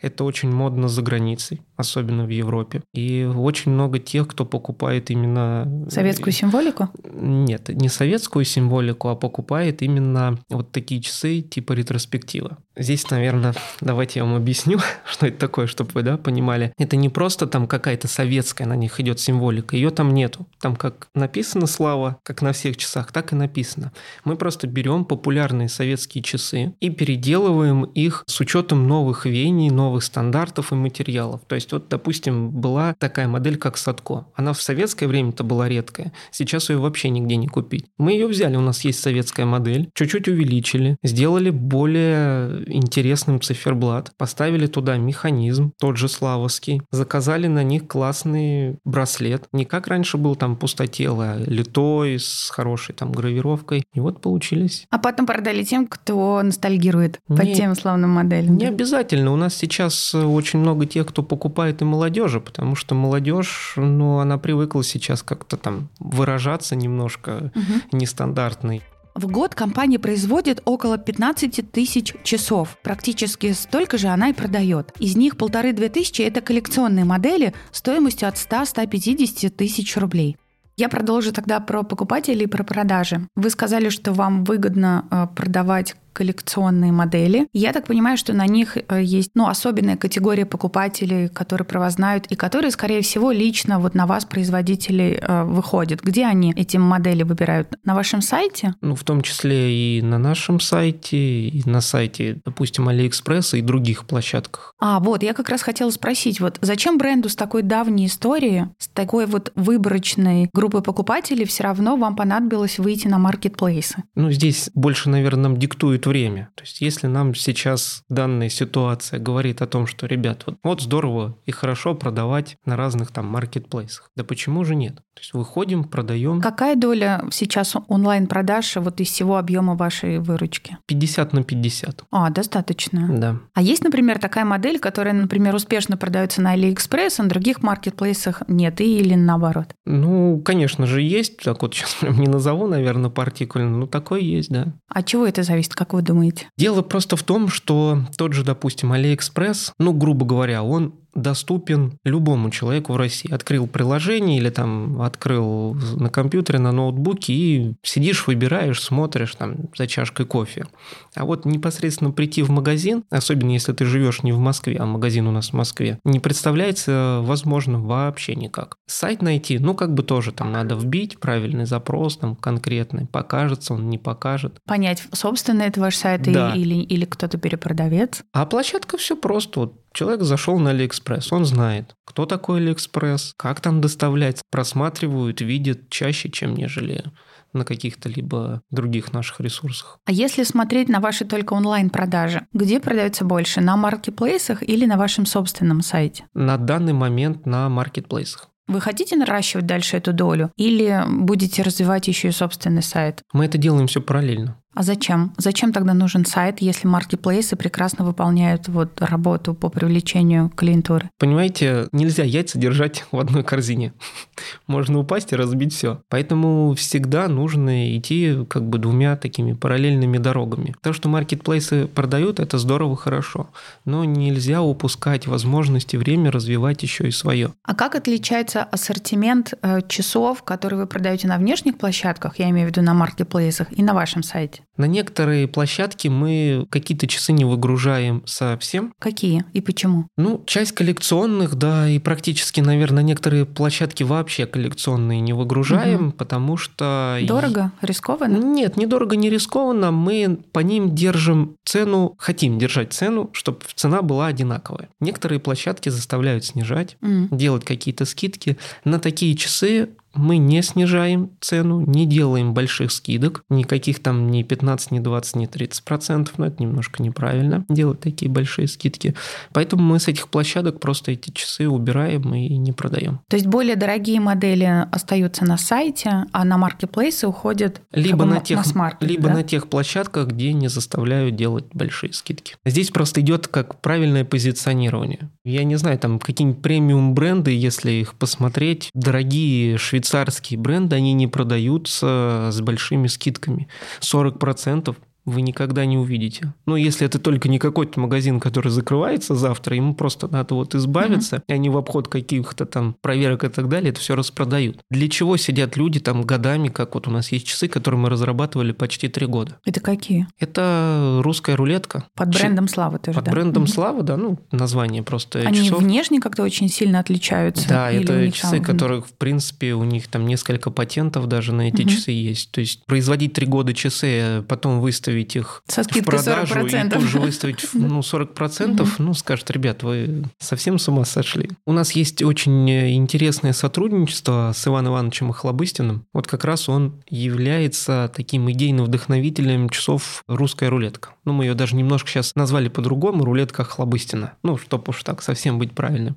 это очень модно за границей, особенно в Европе. И очень много тех, кто покупает именно... Советскую символику? Нет, не советскую символику, а покупает именно вот такие такие часы типа ретроспектива. Здесь, наверное, давайте я вам объясню, что это такое, чтобы вы да, понимали. Это не просто там какая-то советская на них идет символика, ее там нету. Там как написано слава, как на всех часах, так и написано. Мы просто берем популярные советские часы и переделываем их с учетом новых веяний, новых стандартов и материалов. То есть вот, допустим, была такая модель, как Садко. Она в советское время-то была редкая. Сейчас ее вообще нигде не купить. Мы ее взяли, у нас есть советская модель, чуть-чуть увеличили, сделали более интересным циферблат, поставили туда механизм, тот же славовский, заказали на них классный браслет. Не как раньше был там пустотело, а литой с хорошей там гравировкой. И вот получились. А потом продали тем, кто ностальгирует по тем славным моделям. Не обязательно. У нас сейчас э, очень много тех, кто покупает и молодежи, потому что молодежь, ну, она привыкла сейчас как-то там выражаться немножко Мгм. нестандартной. В год компания производит около 15 тысяч часов. Практически столько же она и продает. Из них полторы-две тысячи – это коллекционные модели стоимостью от 100-150 тысяч рублей. Я продолжу тогда про покупателей и про продажи. Вы сказали, что вам выгодно э, продавать коллекционные модели. Я так понимаю, что на них э, есть ну, особенная категория покупателей, которые про вас знают и которые, скорее всего, лично вот на вас, производителей, э, выходят. Где они эти модели выбирают? На вашем сайте? Ну, в том числе и на нашем сайте, и на сайте, допустим, Алиэкспресса и других площадках. А, вот, я как раз хотела спросить, вот зачем бренду с такой давней историей, с такой вот выборочной группой покупателей все равно вам понадобилось выйти на маркетплейсы? Ну, здесь больше, наверное, нам диктует время. То есть, если нам сейчас данная ситуация говорит о том, что, ребят, вот, вот здорово и хорошо продавать на разных там маркетплейсах, да почему же нет? То есть, выходим, продаем Какая доля сейчас онлайн-продаж вот из всего объема вашей выручки? 50 на 50. А, достаточно. Да. А есть, например, такая модель, которая, например, успешно продается на AliExpress, а на других маркетплейсах нет, и или наоборот? Ну, конечно же, есть. Так вот сейчас прям не назову, наверное, партикульно, но такое есть, да. От чего это зависит, как вы думаете? Дело просто в том, что тот же, допустим, AliExpress, ну, грубо говоря, он доступен любому человеку в России. Открыл приложение или там открыл на компьютере, на ноутбуке и сидишь, выбираешь, смотришь там за чашкой кофе. А вот непосредственно прийти в магазин, особенно если ты живешь не в Москве, а магазин у нас в Москве, не представляется возможным вообще никак. Сайт найти, ну как бы тоже там надо вбить правильный запрос, там конкретный, покажется он, не покажет. Понять, собственно, это ваш сайт Да. или, или кто-то перепродавец? А площадка все просто. Вот человек зашел на Алиэкспресс, он знает, кто такой Алиэкспресс, как там доставлять, просматривают, видят чаще, чем нежели на каких-то либо других наших ресурсах. А если смотреть на ваши только онлайн-продажи, где продается больше, на маркетплейсах или на вашем собственном сайте? На данный момент на маркетплейсах. Вы хотите наращивать дальше эту долю или будете развивать еще и собственный сайт? Мы это делаем все параллельно. А зачем? Зачем тогда нужен сайт, если маркетплейсы прекрасно выполняют вот работу по привлечению клиентуры? Понимаете, нельзя яйца держать в одной корзине. Можно упасть и разбить все. Поэтому всегда нужно идти как бы двумя такими параллельными дорогами. То, что маркетплейсы продают, это здорово, хорошо. Но нельзя упускать возможности время развивать еще и свое. А как отличается ассортимент э, часов, которые вы продаете на внешних площадках, я имею в виду на маркетплейсах, и на вашем сайте? На некоторые площадки мы какие-то часы не выгружаем совсем. Какие и почему? Ну, часть коллекционных, да, и практически, наверное, некоторые площадки вообще коллекционные не выгружаем, потому что... Дорого? Рискованно? Нет, недорого, не рискованно. Мы по ним держим цену, хотим держать цену, чтобы цена была одинаковая. Некоторые площадки заставляют снижать, М. делать какие-то скидки. На такие часы мы не снижаем цену, не делаем больших скидок, никаких там ни 15, ни 20, ни 30 процентов, но это немножко неправильно, делать такие большие скидки. Поэтому мы с этих площадок просто эти часы убираем и не продаем. То есть более дорогие модели остаются на сайте, а на маркетплейсы уходят Либо, на тех, масс-маркет, либо да? на тех площадках, где не заставляют делать большие скидки. Здесь просто идет как правильное позиционирование. Я не знаю, там какие-нибудь премиум бренды, если их посмотреть, дорогие швейцарские бренды, они не продаются с большими скидками. 40% вы никогда не увидите. Ну, если это только не какой-то магазин, который закрывается завтра, ему просто надо вот избавиться, и они в обход каких-то там проверок и так далее это все распродают. Для чего сидят люди там годами, как вот у нас есть часы, которые мы разрабатывали почти три года? Это какие? Это русская рулетка. Под брендом Славы тоже, Под да? брендом Мгм. Слава, да, ну, название просто Они часов. внешне как-то очень сильно отличаются? Да, Или это часы, там- которых, в принципе, у них там несколько патентов даже на эти Мгм. часы есть. То есть производить три года часы, а потом выставить выставить их Со в продажу 40%. и тут же выставить ну, 40%, ну, скажут, ребят, вы совсем с ума сошли. У нас есть очень интересное сотрудничество с Иваном Ивановичем Охлобыстиным. Вот как раз он является таким идейным вдохновителем часов «Русская рулетка». Ну, мы ее даже немножко сейчас назвали по-другому «Рулетка Охлобыстина». Ну, чтобы уж так совсем быть правильным.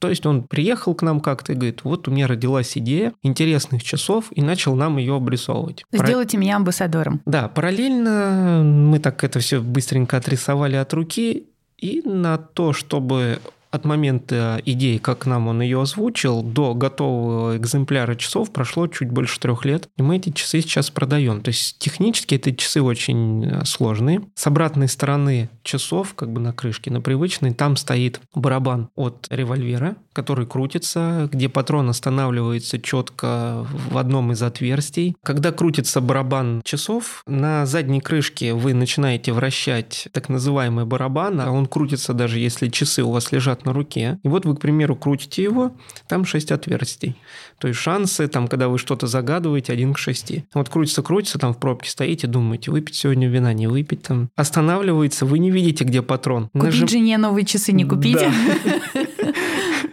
То есть он приехал к нам как-то и говорит, вот у меня родилась идея интересных часов, и начал нам ее обрисовывать. Сделайте меня амбассадором. Да, параллельно мы так это все быстренько отрисовали от руки, и на то, чтобы от момента идеи, как нам он ее озвучил, до готового экземпляра часов прошло чуть больше трех лет. И мы эти часы сейчас продаем. То есть технически эти часы очень э, сложные. С обратной стороны часов, как бы на крышке, на привычной, там стоит барабан от револьвера, который крутится, где патрон останавливается четко в одном из отверстий. Когда крутится барабан часов, на задней крышке вы начинаете вращать так называемый барабан, а он крутится даже если часы у вас лежат на руке. И вот вы, к примеру, крутите его, там 6 отверстий. То есть шансы, там, когда вы что-то загадываете, 1 к 6. Вот крутится, крутится, там в пробке стоите, думаете, выпить сегодня вина, не выпить там. Останавливается, вы не видите, где патрон. Купить Нажим- жене новые часы не купить. Да.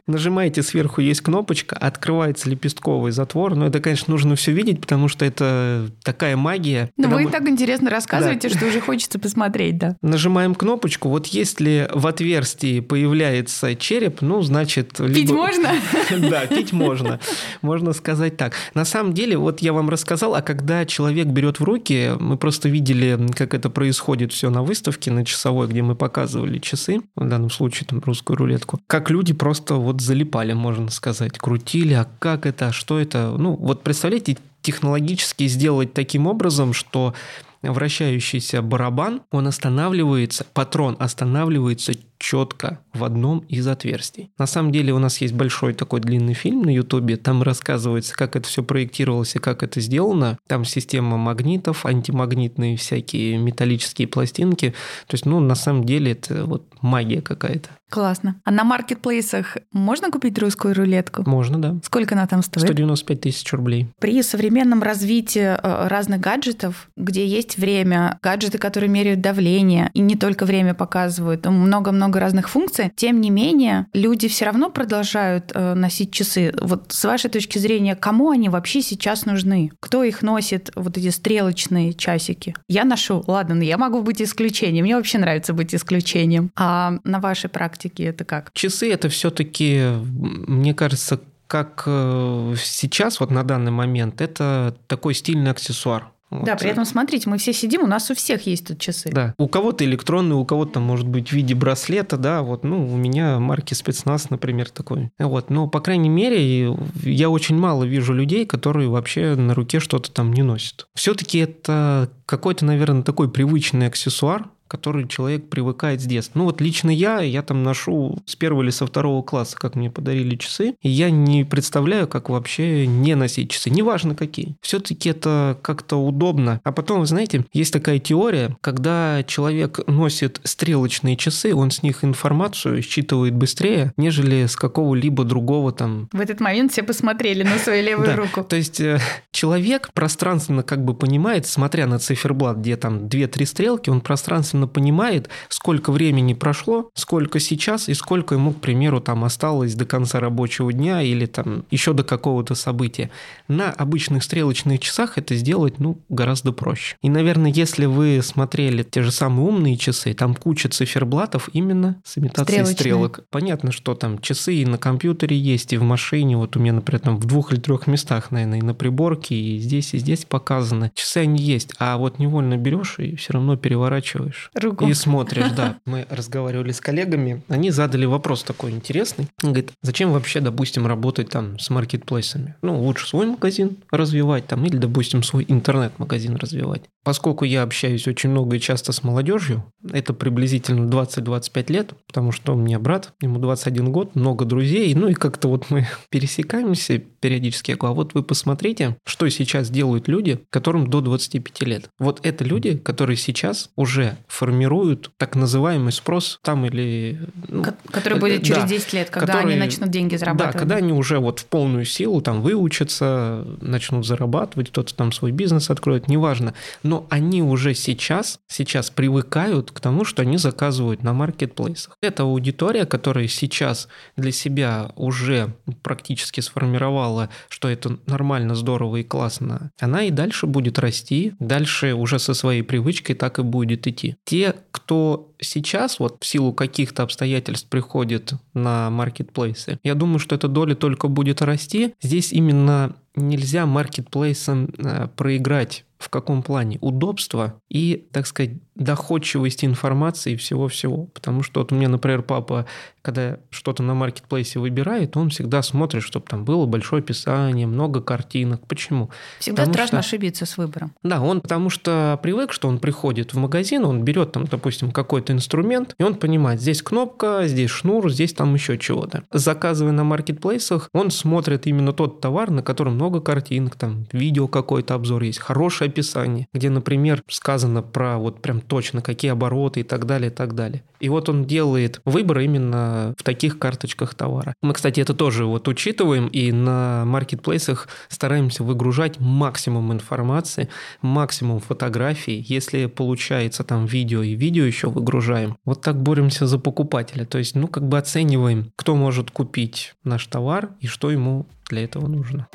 Нажимаете сверху, есть кнопочка, открывается лепестковый затвор. Но это, конечно, нужно все видеть, потому что это такая магия. Ну, Когда вы мы так интересно рассказываете, что уже хочется посмотреть, да. Нажимаем кнопочку, вот если в отверстии появляется череп, ну, значит... Пить либо- можно? Да, пить можно. Можно сказать так. На самом деле, вот я вам рассказал, а когда человек берет в руки, мы просто видели, как это происходит все на выставке, на часовой, где мы показывали часы, в данном случае там русскую рулетку, как люди просто вот залипали, можно сказать, крутили, а как это, а что это? Ну, вот представляете, технологически сделать таким образом, что вращающийся барабан, он останавливается, патрон останавливается четко в одном из отверстий. На самом деле у нас есть большой такой длинный фильм на Ютубе, там рассказывается, как это все проектировалось и как это сделано. Там система магнитов, антимагнитные всякие металлические пластинки. То есть, ну, на самом деле это вот магия какая-то. Классно. А на маркетплейсах можно купить русскую рулетку? Можно, да. Сколько она там стоит? 195 тысяч рублей. При современном развитии э, разных гаджетов, где есть время, гаджеты, которые меряют давление, и не только время показывают, много-много разных функций, тем не менее, люди все равно продолжают э, носить часы. Вот с вашей точки зрения, кому они вообще сейчас нужны? Кто их носит, вот эти стрелочные часики? Я ношу, ладно, но я могу быть исключением. Мне вообще нравится быть исключением. А на вашей практике это как? Часы это все-таки, мне кажется, как э, сейчас, вот на данный момент, это такой стильный аксессуар. Да, Вот. при этом смотрите, мы все сидим, у нас у всех есть тут часы. Да. У кого-то электронный, у кого-то, может быть, в виде браслета, да, вот, ну, у меня марки спецназ, например, такой. Вот, но, по крайней мере, я очень мало вижу людей, которые вообще на руке что-то там не носят. Все-таки это какой-то, наверное, такой привычный аксессуар, который человек привыкает с детства. Ну вот лично я, я там ношу с первого или со второго класса, как мне подарили часы, и я не представляю, как вообще не носить часы, неважно какие. Все-таки это как-то удобно. А потом, вы знаете, есть такая теория, когда человек носит стрелочные часы, он с них информацию считывает быстрее, нежели с какого-либо другого там В этот момент все посмотрели на свою левую руку. То есть э, человек пространственно как бы понимает, смотря на циферблат, где там 2-3 стрелки, он пространственно понимает, сколько времени прошло, сколько сейчас и сколько ему, к примеру, там осталось до конца рабочего дня или там еще до какого-то события. На обычных стрелочных часах это сделать, ну, гораздо проще. И, наверное, если вы смотрели те же самые умные часы, там куча циферблатов именно с имитацией Стрелочные. стрелок. Понятно, что там часы и на компьютере есть, и в машине. Вот у меня, например, там в двух или трех местах, наверное, и на приборке, и здесь, и здесь показаны. Часы они есть, а вот невольно берешь и все равно переворачиваешь. Руку. И смотришь, да. Мы разговаривали с коллегами, они задали вопрос такой интересный. Он говорит, зачем вообще, допустим, работать там с маркетплейсами? Ну, лучше свой магазин развивать там, или, допустим, свой интернет-магазин развивать. Поскольку я общаюсь очень много и часто с молодежью, это приблизительно 20-25 лет, потому что у меня брат, ему 21 год, много друзей, ну и как-то вот мы пересекаемся периодически. Я говорю, а вот вы посмотрите, что сейчас делают люди, которым до 25 лет. Вот это люди, которые сейчас уже в формируют так называемый спрос там или... Ну, который будет через да, 10 лет, когда который, они начнут деньги зарабатывать. Да, когда они уже вот в полную силу там выучатся, начнут зарабатывать, кто-то там свой бизнес откроет, неважно. Но они уже сейчас, сейчас привыкают к тому, что они заказывают на маркетплейсах. Это аудитория, которая сейчас для себя уже практически сформировала, что это нормально, здорово и классно, она и дальше будет расти, дальше уже со своей привычкой так и будет идти. Те, кто сейчас вот в силу каких-то обстоятельств приходит на маркетплейсы, я думаю, что эта доля только будет расти. Здесь именно нельзя маркетплейсам э, проиграть в каком плане? Удобство и, так сказать, доходчивость информации и всего-всего. Потому что вот у меня, например, папа, когда что-то на маркетплейсе выбирает, он всегда смотрит, чтобы там было большое описание, много картинок. Почему? Всегда потому страшно что... ошибиться с выбором. Да, он потому что привык, что он приходит в магазин, он берет там, допустим, какой-то инструмент, и он понимает, здесь кнопка, здесь шнур, здесь там еще чего-то. Заказывая на маркетплейсах, он смотрит именно тот товар, на котором много картинок, там видео какой-то обзор есть, хорошее описание, где, например, сказано про вот прям точно, какие обороты и так далее, и так далее. И вот он делает выбор именно в таких карточках товара. Мы, кстати, это тоже вот учитываем и на маркетплейсах стараемся выгружать максимум информации, максимум фотографий. Если получается там видео и видео еще выгружаем, вот так боремся за покупателя. То есть, ну, как бы оцениваем, кто может купить наш товар и что ему для этого нужно.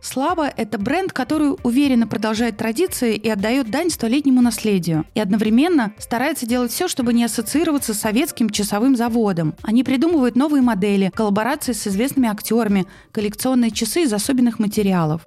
Слава – это бренд, который уверенно продолжает традиции и отдает дань столетнему наследию. И одновременно старается делать все, чтобы не ассоциироваться с советским часовым заводом. Они придумывают новые модели, коллаборации с известными актерами, коллекционные часы из особенных материалов.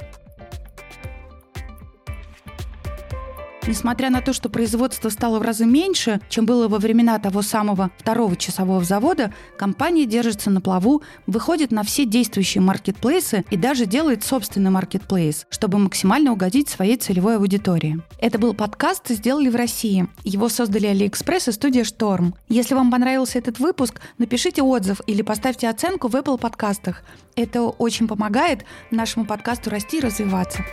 Несмотря на то, что производство стало в разы меньше, чем было во времена того самого второго часового завода, компания держится на плаву, выходит на все действующие маркетплейсы и даже делает собственный маркетплейс, чтобы максимально угодить своей целевой аудитории. Это был подкаст «Сделали в России». Его создали Алиэкспресс и студия «Шторм». Если вам понравился этот выпуск, напишите отзыв или поставьте оценку в Apple подкастах. Это очень помогает нашему подкасту расти и развиваться.